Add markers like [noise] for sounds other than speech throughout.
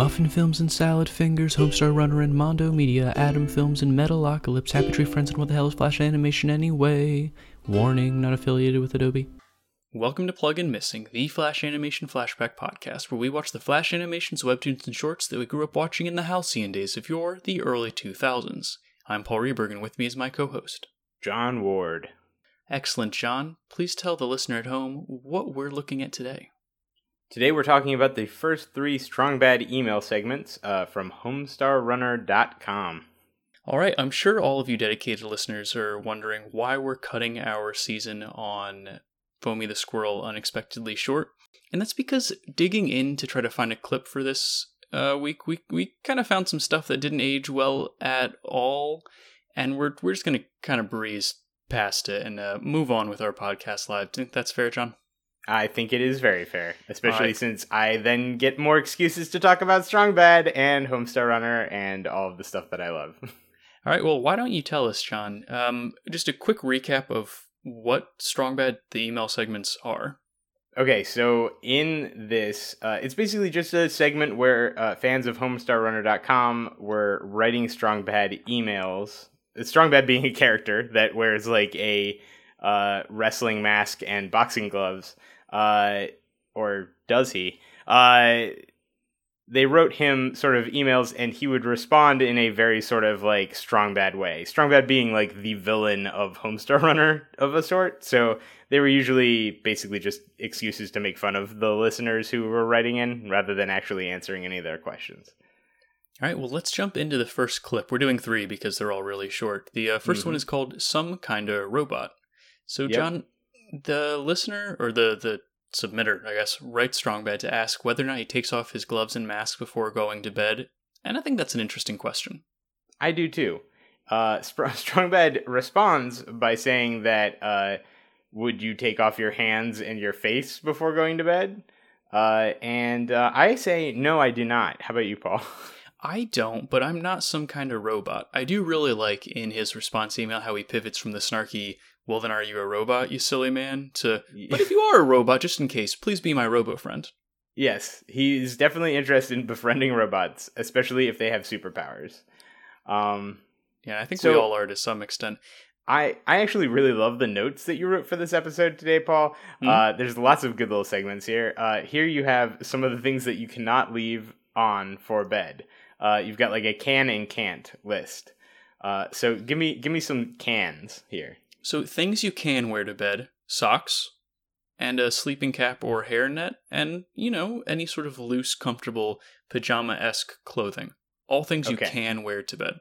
Muffin Films and Salad Fingers, Homestar Runner and Mondo Media, Atom Films and Metalocalypse, Happy Tree Friends, and What the Hell is Flash Animation Anyway? Warning, not affiliated with Adobe. Welcome to Plug in Missing, the Flash Animation Flashback podcast, where we watch the Flash animations, webtoons, and shorts that we grew up watching in the halcyon days of yore, the early 2000s. I'm Paul Reberg, and with me is my co host, John Ward. Excellent, John. Please tell the listener at home what we're looking at today. Today we're talking about the first three Strong Bad email segments uh, from HomestarRunner.com. All right, I'm sure all of you dedicated listeners are wondering why we're cutting our season on Foamy the Squirrel unexpectedly short. And that's because digging in to try to find a clip for this uh, week, we, we kind of found some stuff that didn't age well at all. And we're, we're just going to kind of breeze past it and uh, move on with our podcast live. Do you think that's fair, John? I think it is very fair, especially right. since I then get more excuses to talk about Strong Bad and Homestar Runner and all of the stuff that I love. [laughs] All right, well, why don't you tell us, John? Um, just a quick recap of what Strong Bad the email segments are. Okay, so in this, uh, it's basically just a segment where uh, fans of HomestarRunner.com were writing Strong Bad emails. Strong Bad being a character that wears like a uh, wrestling mask and boxing gloves, uh, or does he? Uh, they wrote him sort of emails, and he would respond in a very sort of like Strong Bad way. Strong Bad being like the villain of Homestar [laughs] Runner of a sort. So they were usually basically just excuses to make fun of the listeners who were writing in, rather than actually answering any of their questions. All right, well, let's jump into the first clip. We're doing three because they're all really short. The uh, 1st Mhm. one is called Some Kinda Robot. So, Yep. John, the listener, or the, the submitter, I guess, writes Strong Bad to ask whether or not he takes off his gloves and mask before going to bed. And I think that's an interesting question. I do too. Uh, Str- [laughs] Strong Bad responds by saying that uh, would you take off your hands and your face before going to bed? Uh, and uh, I say no, I do not. How about you, Paul? [laughs] I don't, but I'm not some kind of robot. I do really like in his response email how he pivots from the snarky, well, then are you a robot, you silly man, to, but if you are a robot, just in case, please be my robo friend. yes, he's definitely interested in befriending robots, especially if they have superpowers. Um, Yeah, I think we all are to some extent. I I actually really love the notes that you wrote for this episode today, Paul. Mhm. Uh, there's lots of good little segments here. Uh, here you have some of the things that you cannot leave on for bed. Uh, you've got like a can and can't list. Uh, so give me give me some cans here. So things you can wear to bed: socks, and a sleeping cap or hairnet, and you know any sort of loose, comfortable pajama esque clothing. All things you can wear to bed.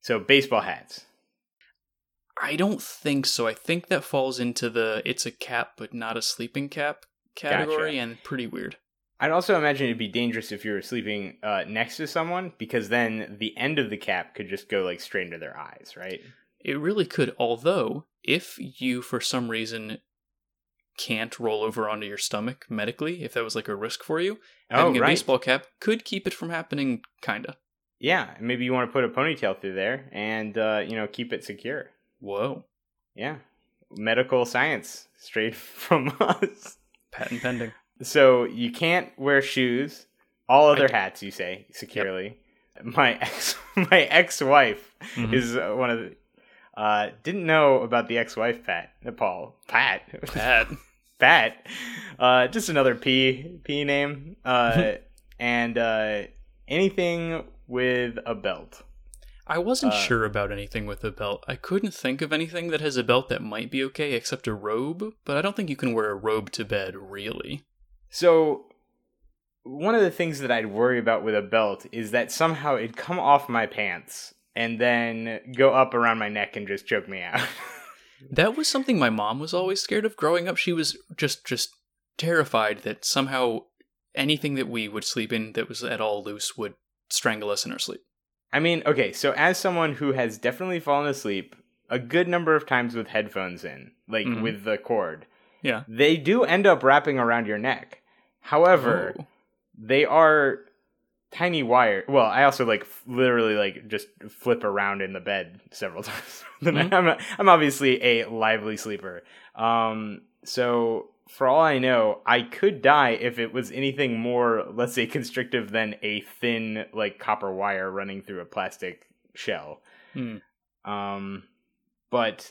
So baseball hats. I don't think so. I think that falls into the it's a cap but not a sleeping cap category, Gotcha. and pretty weird. I'd also imagine it'd be dangerous if you were sleeping uh, next to someone because then the end of the cap could just go like straight into their eyes, right? It really could. Although, if you for some reason can't roll over onto your stomach medically, if that was like a risk for you, having a Oh, right. baseball cap could keep it from happening. Kinda. Yeah, maybe you want to put a ponytail through there and uh, you know keep it secure. Whoa. Yeah. Medical science straight [laughs] from us. Patent pending. So you can't wear shoes. All other I- hats, you say securely. My [laughs] ex, my ex-wife Mhm. is uh, one of the. Uh, didn't know about the ex-wife, Pat. Uh, Paul, Pat, Pat. [laughs] Pat. Uh, just another P P name. Uh, and uh, anything with a belt. I wasn't Uh, sure about anything with a belt. I couldn't think of anything that has a belt that might be okay except a robe, but I don't think you can wear a robe to bed, really. So, one of the things that I'd worry about with a belt is that somehow it'd come off my pants and then go up around my neck and just choke me out. [laughs] That was something my mom was always scared of growing up. She was just just terrified that somehow anything that we would sleep in that was at all loose would strangle us in our sleep. I mean, okay, so as someone who has definitely fallen asleep a good number of times with headphones in, like Mhm. with the cord, Yeah. they do end up wrapping around your neck. However, Oh. they are tiny wire. Well, I also like f- literally like just flip around in the bed several [laughs] times. Mhm. I'm a, I'm obviously a lively sleeper. Um, so for all I know, I could die if it was anything more, let's say, constrictive than a thin, like, copper wire running through a plastic shell. Hmm. Um, but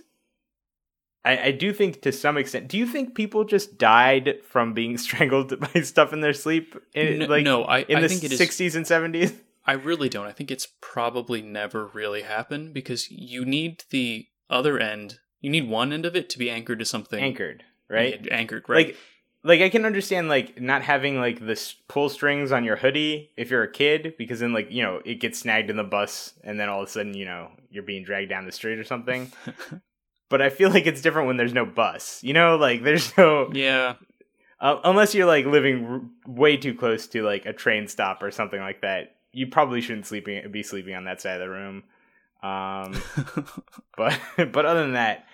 I, I do think to some extent, do you think people just died from being [laughs] strangled by stuff in their sleep? In, N- like, no, I, in I the think it is 60s and 70s? I really don't. I think it's probably never really happened because you need the other end. You need one end of it to be anchored to something. Anchored, right? Yeah, anchored, right? Like, like I can understand like not having like the pull strings on your hoodie if you're a kid because then like you know it gets snagged in the bus and then all of a sudden you know you're being dragged down the street or something. [laughs] but I feel like it's different when there's no bus. You know, like there's no yeah. uh, unless you're like living r- way too close to like a train stop or something like that. You probably shouldn't sleeping be sleeping on that side of the room. Um, [laughs] but but other than that,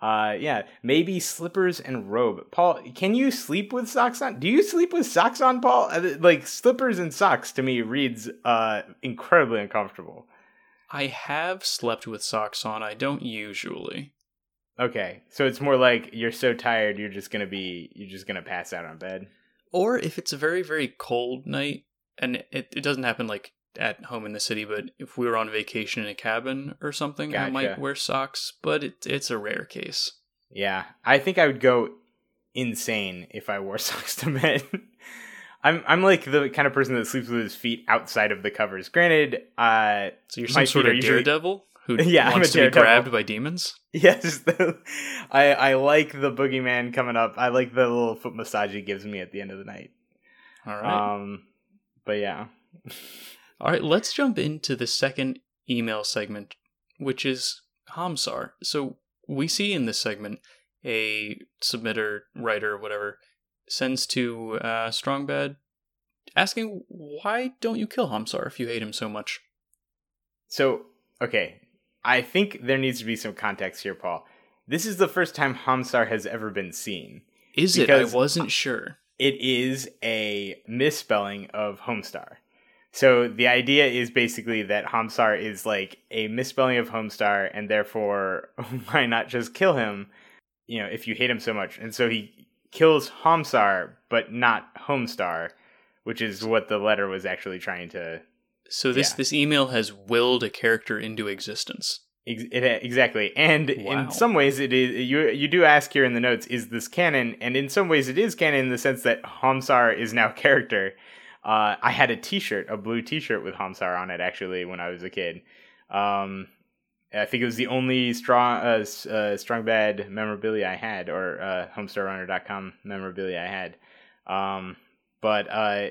uh, yeah, maybe slippers and robe. Paul, can you sleep with socks on? Do you sleep with socks on, Paul? Uh, Like slippers and socks to me reads uh incredibly uncomfortable. I have slept with socks on. I don't usually. Okay, so it's more like you're so tired you're just gonna be you're just gonna pass out on bed. Or if it's a very, very cold night, and it, it doesn't happen like at home in the city, but if we were on vacation in a cabin or something, I might wear socks, but it, it's a rare case. Yeah, I think I would go insane if I wore [laughs] socks to bed. I'm I'm like the kind of person that sleeps with his feet outside of the covers. Granted, uh, So you're some sort of usually- daredevil who [laughs] Yeah, I'm wants to be grabbed by demons? yes, the, [laughs] I I like the boogeyman coming up. I like the little foot massage he gives me at the end of the night. All right. Um, but yeah, [laughs] All right, let's jump into the second email segment, which is Homsar. So we see in this segment a submitter, writer, whatever, sends to uh, Strongbad asking, why don't you kill Homsar if you hate him so much? so okay, I think there needs to be some context here, Paul. This is the first time Homsar has ever been seen. Is it? I wasn't sure. it is a misspelling of Homestar. So the idea is basically that Homsar is like a misspelling of Homestar, and therefore, [laughs] why not just kill him? You know, if you hate him so much, and so he kills Homsar, but not Homestar, which is what the letter was actually trying to. So this Yeah. this email has willed a character into existence. ex- It, exactly, and Wow. in some ways, it is you. You do ask here in the notes, is this canon? And in some ways, it is canon in the sense that Homsar is now a character. Uh, I had a T-shirt, a blue T-shirt with Homsar on it, actually, when I was a kid. Um, I think it was the only strong, uh, uh, strong bad memorabilia I had, or uh, HomestarRunner.com memorabilia I had. Um, but uh,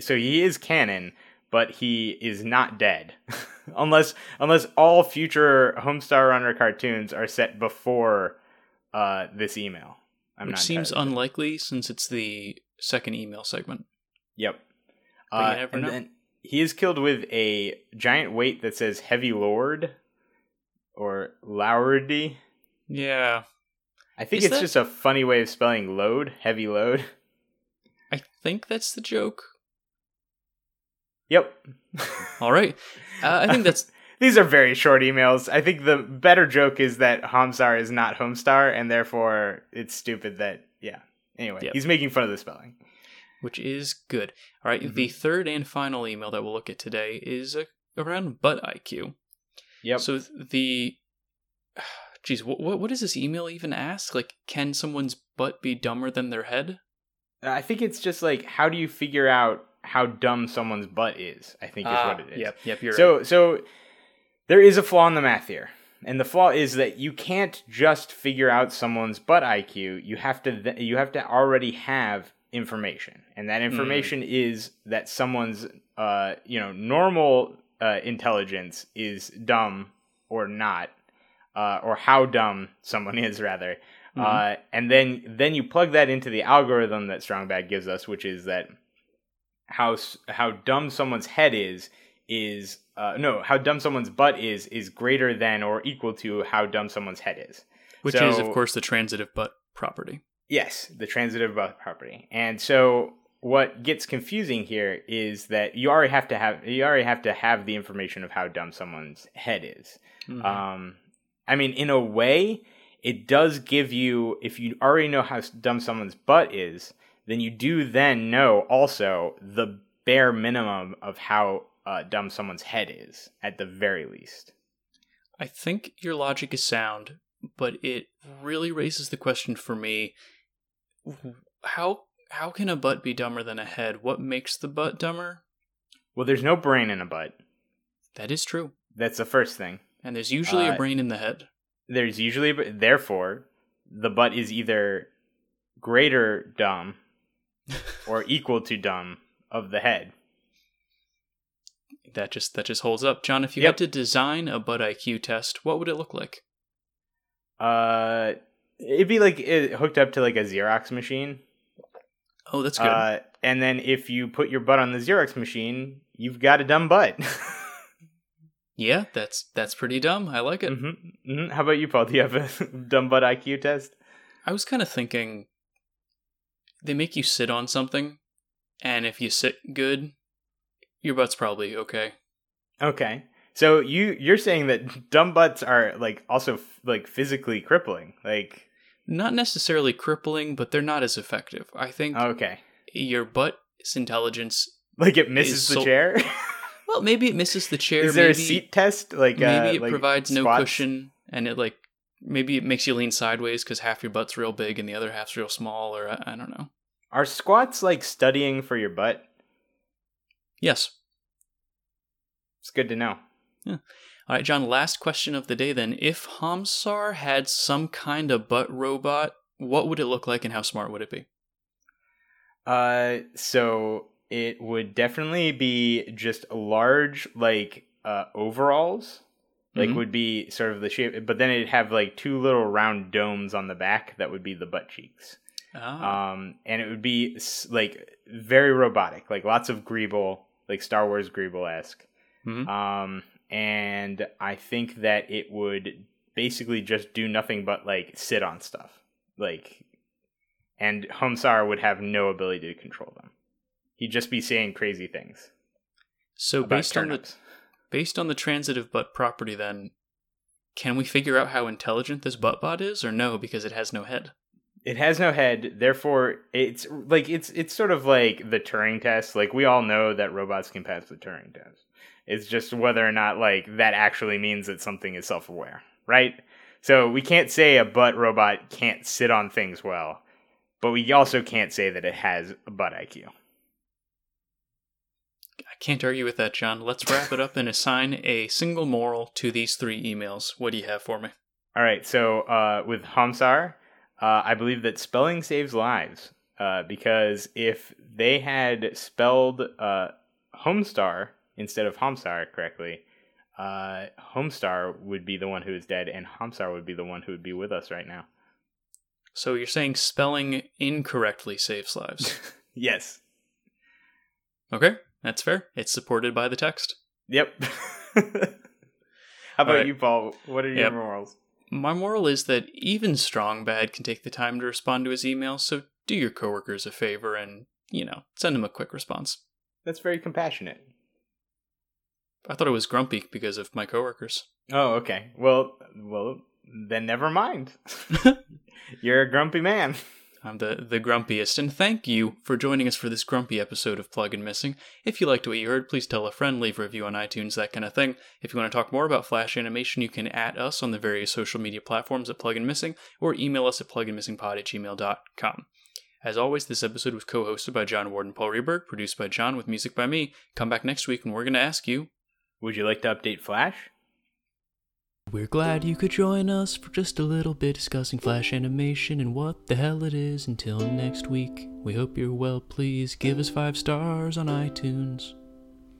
so he is canon, but he is not dead, [laughs] unless unless all future Homestar Runner cartoons are set before uh, this email. I'm which not seems unlikely since it's the second email segment. Yep. Uh, never and know. then he is killed with a giant weight that says Heavy Lord or Lourdy. Yeah. I think Is it's that- just a funny way of spelling load, heavy load. [laughs] I think that's the joke. Yep. [laughs] All right. Uh, I think that's [laughs] These are very short emails. I think the better joke is that Homsar is not Homestar, and therefore it's stupid that, yeah. Anyway, Yep. he's making fun of the spelling. which is good. All right, Mm-hmm. the third and final email that we'll look at today is uh, around butt IQ. Yep. So the, [sighs] geez, what, what what does this email even ask? Like, can someone's butt be dumber than their head? I think it's just like, how do you figure out how dumb someone's butt is? I think is Ah, what it is. Yep, yep, you're right. so so there is a flaw in the math here and the flaw is that you can't just figure out someone's butt iq you have to th- you have to already have information and that information is that someone's uh you know normal uh, intelligence is dumb or not uh, or how dumb someone is rather Mhm. uh, and then then you plug that into the algorithm that strongbad gives us which is that how how dumb someone's head is is uh, no how dumb someone's butt is is greater than or equal to how dumb someone's head is which is, of course, the transitive butt property. yes the transitive butt property and so what gets confusing here is that you already have to have you already have to have the information of how dumb someone's head is Mhm. um, I mean, in a way, it does give you if you already know how dumb someone's butt is, then you do then know also the bare minimum of how uh, dumb someone's head is at the very least. I think your logic is sound, but it really raises the question for me: how how can a butt be dumber than a head? What makes the butt dumber? Well, there's no brain in a butt. That is true. That's the first thing. And there's usually Uh, a brain in the head. There's usually, therefore, the butt is either greater dumb or equal to dumb of the head. That just that just holds up. John, if you Yep. had to design a butt IQ test, what would it look like? Uh, it'd be like it hooked up to like a Xerox machine. Oh, that's good. Uh, and then if you put your butt on the Xerox machine, you've got a dumb butt. [laughs] yeah, that's that's pretty dumb. I like it. hmm hmm How about you, Paul? Do you have a [laughs] dumb butt IQ test? I was kind of thinking they make you sit on something, and if you sit good, your butt's probably okay. Okay. So you you're saying that dumb butts are like also f- like physically crippling. Like Not necessarily crippling, but they're not as effective. I think okay. your butt's intelligence. Like it misses the so- chair. Well, maybe it misses the chair. Is there maybe, a seat test? Like Maybe uh, it like provides no cushion, and it like maybe it makes you lean sideways because half your butt's real big and the other half's real small, or I, I don't know. Are squats like studying for your butt? Yes. It's good to know. All right, John. Last question of the day. Then, if Homsar had some kind of butt robot, what would it look like, and how smart would it be? Uh, so it would definitely be just large, like uh, overalls. Like Mhm. would be sort of the shape, but then it'd have like two little round domes on the back that would be the butt cheeks. Ah, Um, and it would be like very robotic, like lots of Greeble, like Star Wars Greeble esque. Mhm. Um, and I think that it would basically just do nothing but like sit on stuff, like, and Homsar would have no ability to control them. He'd just be saying crazy things. so based on the turnips. Based on the transitive butt property, then can we figure out how intelligent this butt bot is, or no, because it has no head? It has no head, therefore it's like it's it's sort of like the Turing test. Like we all know that robots can pass the Turing test. It's just whether or not like that actually means that something is self-aware, right? So we can't say a butt robot can't sit on things well, but we also can't say that it has a butt IQ. I can't argue with that, John. Let's wrap it up and assign a single moral to these three emails. What do you have for me? All right, so uh, with Homsar, uh, I believe that spelling saves lives uh, because if they had spelled uh, Homestar instead of Homsar correctly, uh, Homestar would be the one who is dead, and Homsar would be the one who would be with us right now. So you're saying spelling incorrectly saves lives. [laughs] yes. okay, that's fair. It's supported by the text. Yep. [laughs] How about right. you, Paul? What are your Yep. morals? My moral is that even Strong Bad can take the time to respond to his emails, so do your coworkers a favor and, you know, send them a quick response. That's very compassionate. I thought it was grumpy because of my coworkers. Oh, okay. Well, well, then never mind. [laughs] [laughs] You're a grumpy man. I'm the, the grumpiest, and thank you for joining us for this grumpy episode of Plug and Missing. If you liked what you heard, please tell a friend, leave a review on iTunes, that kind of thing. If you want to talk more about Flash animation, you can at us on the various social media platforms at Plug and Missing, or email us at plugandmissingpod at gmail.com. As always, this episode was co hosted by John Ward and Paul Reberg, produced by John with music by me. Come back next week and we're going to ask you Would you like to update Flash? We're glad you could join us for just a little bit discussing Flash animation and what the hell it is. Until next week, we hope you're well. Please give us five stars on iTunes.